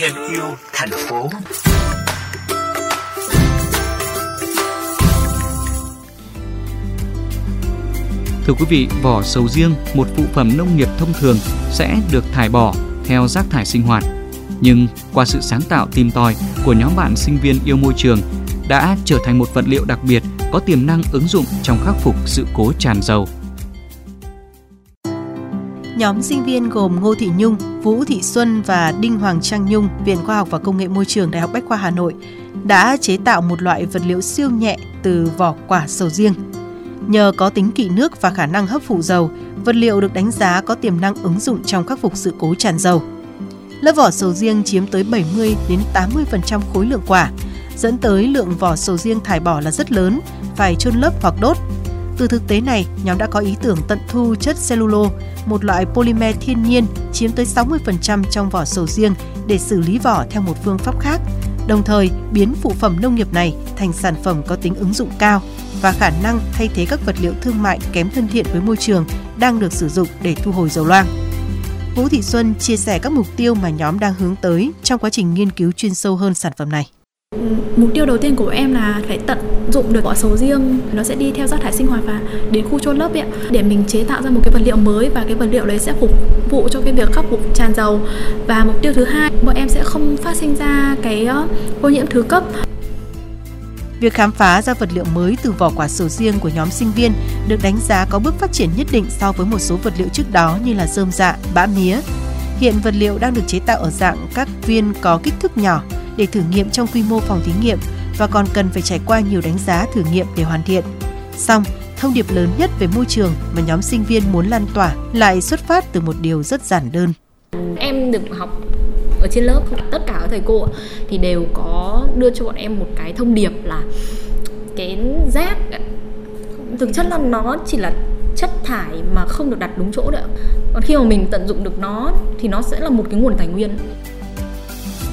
thêm yêu thành phố. Thưa quý vị, vỏ sầu riêng, một phụ phẩm nông nghiệp thông thường sẽ được thải bỏ theo rác thải sinh hoạt. Nhưng qua sự sáng tạo tìm tòi của nhóm bạn sinh viên yêu môi trường đã trở thành một vật liệu đặc biệt có tiềm năng ứng dụng trong khắc phục sự cố tràn dầu. Nhóm sinh viên gồm Ngô Thị Nhung, Vũ Thị Xuân và Đinh Hoàng Trang Nhung, Viện Khoa học và Công nghệ Môi trường Đại học Bách khoa Hà Nội đã chế tạo một loại vật liệu siêu nhẹ từ vỏ quả sầu riêng. Nhờ có tính kỵ nước và khả năng hấp thụ dầu, vật liệu được đánh giá có tiềm năng ứng dụng trong khắc phục sự cố tràn dầu. Lớp vỏ sầu riêng chiếm tới 70 đến 80% khối lượng quả, dẫn tới lượng vỏ sầu riêng thải bỏ là rất lớn, phải chôn lấp hoặc đốt. Từ thực tế này, nhóm đã có ý tưởng tận thu chất cellulo, một loại polymer thiên nhiên chiếm tới 60% trong vỏ sầu riêng để xử lý vỏ theo một phương pháp khác, đồng thời biến phụ phẩm nông nghiệp này thành sản phẩm có tính ứng dụng cao và khả năng thay thế các vật liệu thương mại kém thân thiện với môi trường đang được sử dụng để thu hồi dầu loang. Vũ Thị Xuân chia sẻ các mục tiêu mà nhóm đang hướng tới trong quá trình nghiên cứu chuyên sâu hơn sản phẩm này. Mục tiêu đầu tiên của em là phải tận dụng được vỏ sầu riêng. Nó sẽ đi theo rác thải sinh hoạt và đến khu chôn lấp ấy, để mình chế tạo ra một cái vật liệu mới và cái vật liệu đấy sẽ phục vụ cho cái việc khắc phục tràn dầu. Và mục tiêu thứ hai bọn em sẽ không phát sinh ra cái ô nhiễm thứ cấp. Việc khám phá ra vật liệu mới từ vỏ quả sầu riêng của nhóm sinh viên được đánh giá có bước phát triển nhất định so với một số vật liệu trước đó như là rơm dạ, bã mía. Hiện vật liệu đang được chế tạo ở dạng các viên có kích thước nhỏ để thử nghiệm trong quy mô phòng thí nghiệm và còn cần phải trải qua nhiều đánh giá thử nghiệm để hoàn thiện. Song, thông điệp lớn nhất về môi trường mà nhóm sinh viên muốn lan tỏa lại xuất phát từ một điều rất giản đơn. Em được học ở trên lớp tất cả các thầy cô thì đều có đưa cho bọn em một cái thông điệp là cái rác thực chất là nó chỉ là chất thải mà không được đặt đúng chỗ nữa còn khi mà mình tận dụng được nó thì nó sẽ là một cái nguồn tài nguyên